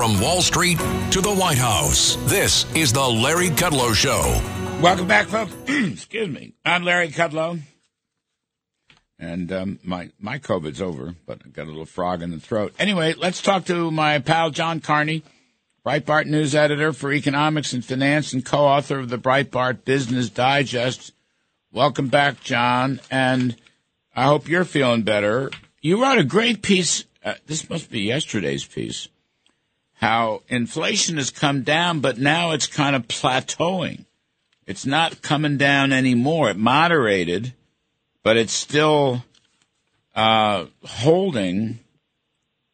From Wall Street to the White House, this is the Larry Kudlow Show. Welcome back, folks. Excuse me. I'm Larry Kudlow. And um, my, my COVID's over, but I've got a little frog in the throat. Anyway, let's talk to my pal John Carney, Breitbart news editor for economics and finance and co-author of the Breitbart Business Digest. Welcome back, John. And I hope you're feeling better. You wrote a great piece. Uh, this must be yesterday's piece. How inflation has come down, but now it's kind of plateauing. It's not coming down anymore. It moderated, but it's still uh, holding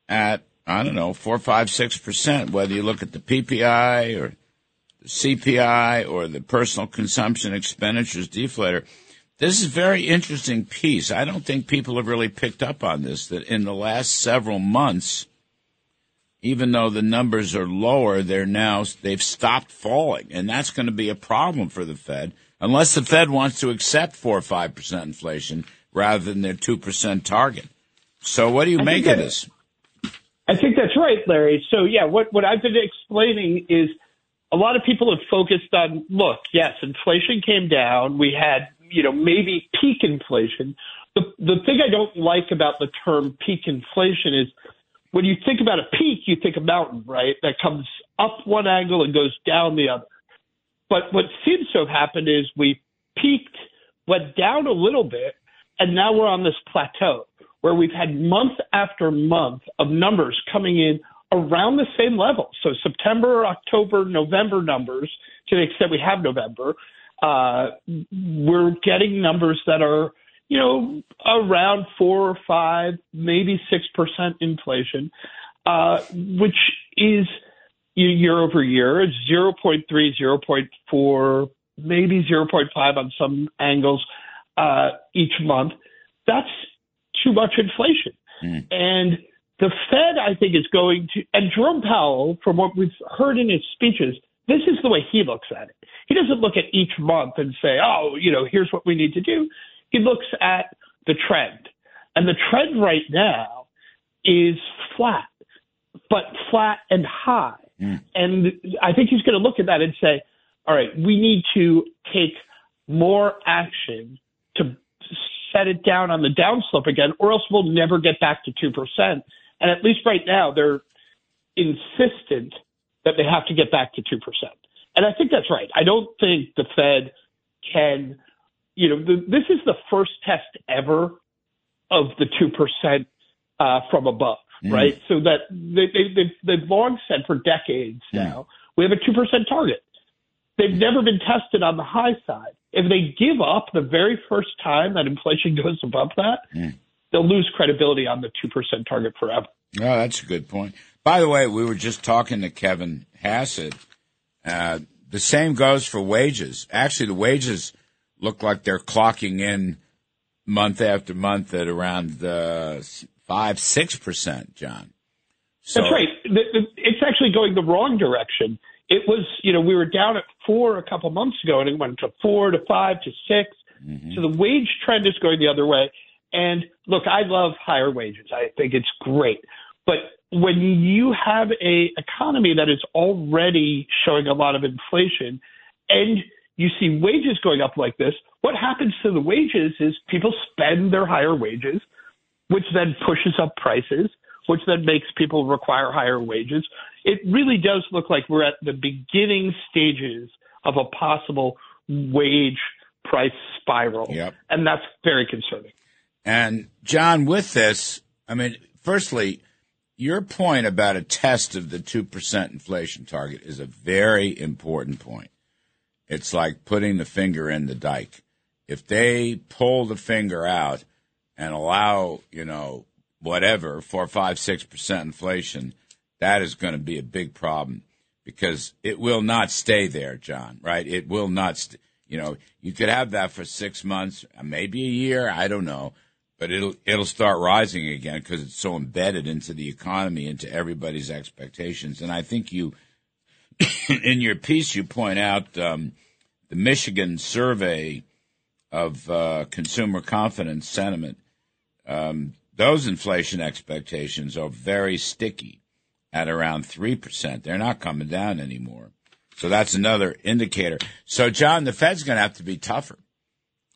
at I don't know four, five, six percent. Whether you look at the PPI or the CPI or the personal consumption expenditures deflator this is a very interesting piece. I don't think people have really picked up on this, that in the last several months, even though the numbers are lower, they're now, they've stopped falling. And that's going to be a problem for the Fed, unless the Fed wants to accept 4 or 5% inflation rather than their 2% target. So what do you I make of this? I think that's right, Larry. So yeah, what, what I've been explaining is a lot of people have focused on, look, yes, inflation came down. We had you know, maybe peak inflation. The, the thing I don't like about the term peak inflation is when you think about a peak, you think a mountain, right? That comes up one angle and goes down the other. But what seems to have happened is we peaked, went down a little bit, and now we're on this plateau where we've had month after month of numbers coming in around the same level. So September, October, November numbers, to the extent we have November, uh, we're getting numbers that are, you know, around four or five, maybe six percent inflation, uh, which is year over year. It's 0.3, 0.4, maybe 0.5 on some angles uh, each month. That's too much inflation. Mm. And the Fed, I think, is going to, and Jerome Powell, from what we've heard in his speeches, this is the way he looks at it. He doesn't look at each month and say, oh, you know, here's what we need to do. He looks at the trend. And the trend right now is flat, but flat and high. Mm. And I think he's going to look at that and say, all right, we need to take more action to set it down on the downslope again, or else we'll never get back to 2%. And at least right now, they're insistent that they have to get back to 2%. And I think that's right. I don't think the Fed can, you know, the, this is the first test ever of the 2% uh, from above, mm. right? So that they, they, they've, they've long said for decades mm. now, we have a 2% target. They've never been tested on the high side. If they give up the very first time that inflation goes above that, mm. they'll lose credibility on the 2% target forever. Oh, that's a good point. By the way, we were just talking to Kevin Hassett. Uh, the same goes for wages. Actually, the wages look like they're clocking in month after month at around uh, five, six percent, John. So, That's right. It's actually going the wrong direction. It was, you know, we were down at four a couple months ago, and it went to four to five to 6 mm-hmm. So the wage trend is going the other way. And look, I love higher wages. I think it's great. But when you have a economy that is already showing a lot of inflation and you see wages going up like this, what happens to the wages is people spend their higher wages, which then pushes up prices, which then makes people require higher wages. It really does look like we're at the beginning stages of a possible wage price spiral. Yep. And that's very concerning. And John, with this, I mean, firstly, your point about a test of the 2% inflation target is a very important point. It's like putting the finger in the dike. If they pull the finger out and allow, you know, whatever, four, five, six percent inflation, that is going to be a big problem because it will not stay there, John, right? It will not, st- you know, you could have that for six months, uh, maybe a year, I don't know but it'll it'll start rising again because it's so embedded into the economy, into everybody's expectations. And I think you, in your piece, you point out um, the Michigan survey of uh, consumer confidence sentiment. Um, those inflation expectations are very sticky, at around 3%. They're not coming down anymore. So that's another indicator. So, John, the Fed's going to have to be tougher.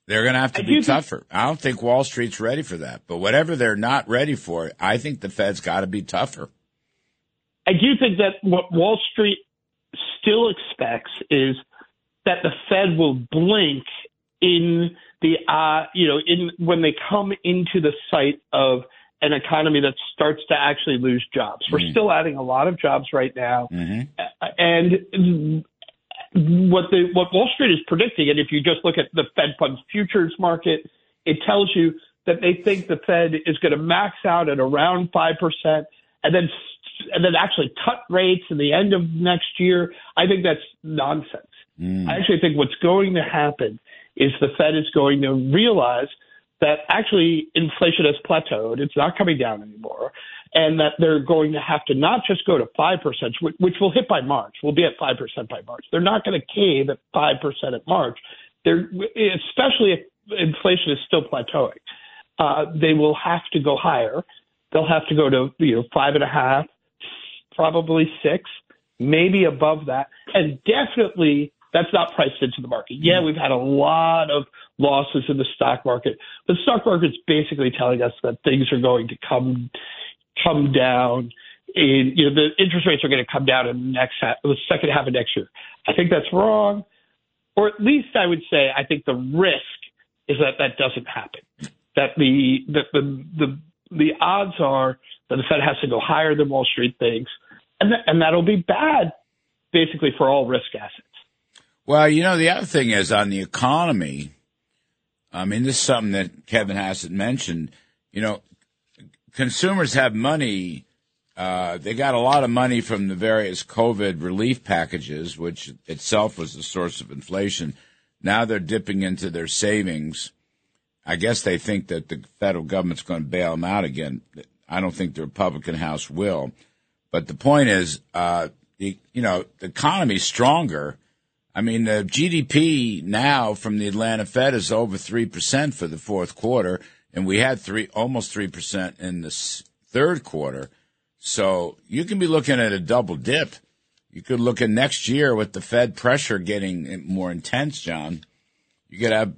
They're going to have to I be do think- tougher. I don't think Wall Street's ready for that. But whatever they're not ready for, I think the Fed's got to be tougher. I do think that what Wall Street still expects is that the Fed will blink in the uh, you know in when they come into the sight of an economy that starts to actually lose jobs. We're still adding a lot of jobs right now, hmm and what the what Wall Street is predicting, and if you just look at the Fed funds futures market, it tells you that they think the Fed is going to max out at around five percent, and then and then actually cut rates in the end of next year. I think that's nonsense. I actually think what's going to happen is the Fed is going to realize that actually inflation has plateaued. It's not coming down anymore. And that they're going to have to not just go to 5%, which, which will hit by March. We'll be at 5% by March. They're not going to cave at 5% at March. They're, especially if inflation is still plateauing. Uh, they will have to go higher. They'll have to go to, you know, five and a half, probably six, maybe above that. And definitely that's not priced into the market. Yeah, mm-hmm. we've had a lot of losses in the stock market, but the stock market's basically telling us that things are going to come come down. In, you know, the interest rates are going to come down in the next half, the second half of next year. I think that's wrong, or at least I would say I think the risk is that that doesn't happen. That the that the the the odds are that the Fed has to go higher than Wall Street thinks, and that, and that'll be bad, basically for all risk assets. Well, you know, the other thing is on the economy. I mean, this is something that Kevin Hassett mentioned. You know, consumers have money. Uh, they got a lot of money from the various COVID relief packages, which itself was the source of inflation. Now they're dipping into their savings. I guess they think that the federal government's going to bail them out again. I don't think the Republican House will. But the point is, uh, the, you know, the economy's stronger. I mean, the GDP now from the Atlanta Fed is over 3% for the fourth quarter, and we had three, almost 3% in the third quarter. So you can be looking at a double dip. You could look at next year with the Fed pressure getting more intense, John. You could have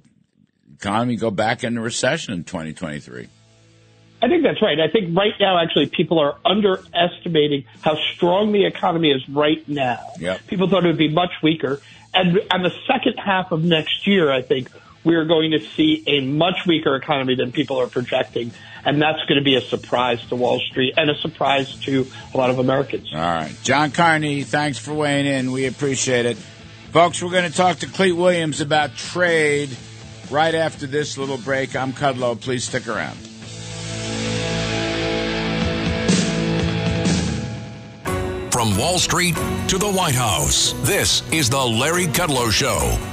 economy go back into recession in 2023. I think that's right. I think right now, actually, people are underestimating how strong the economy is right now. Yep. People thought it would be much weaker. And on the second half of next year, I think we're going to see a much weaker economy than people are projecting. And that's going to be a surprise to Wall Street and a surprise to a lot of Americans. All right. John Carney, thanks for weighing in. We appreciate it. Folks, we're going to talk to Clete Willems about trade right after this little break. I'm Kudlow. Please stick around. From Wall Street to the White House, this is the Larry Kudlow Show.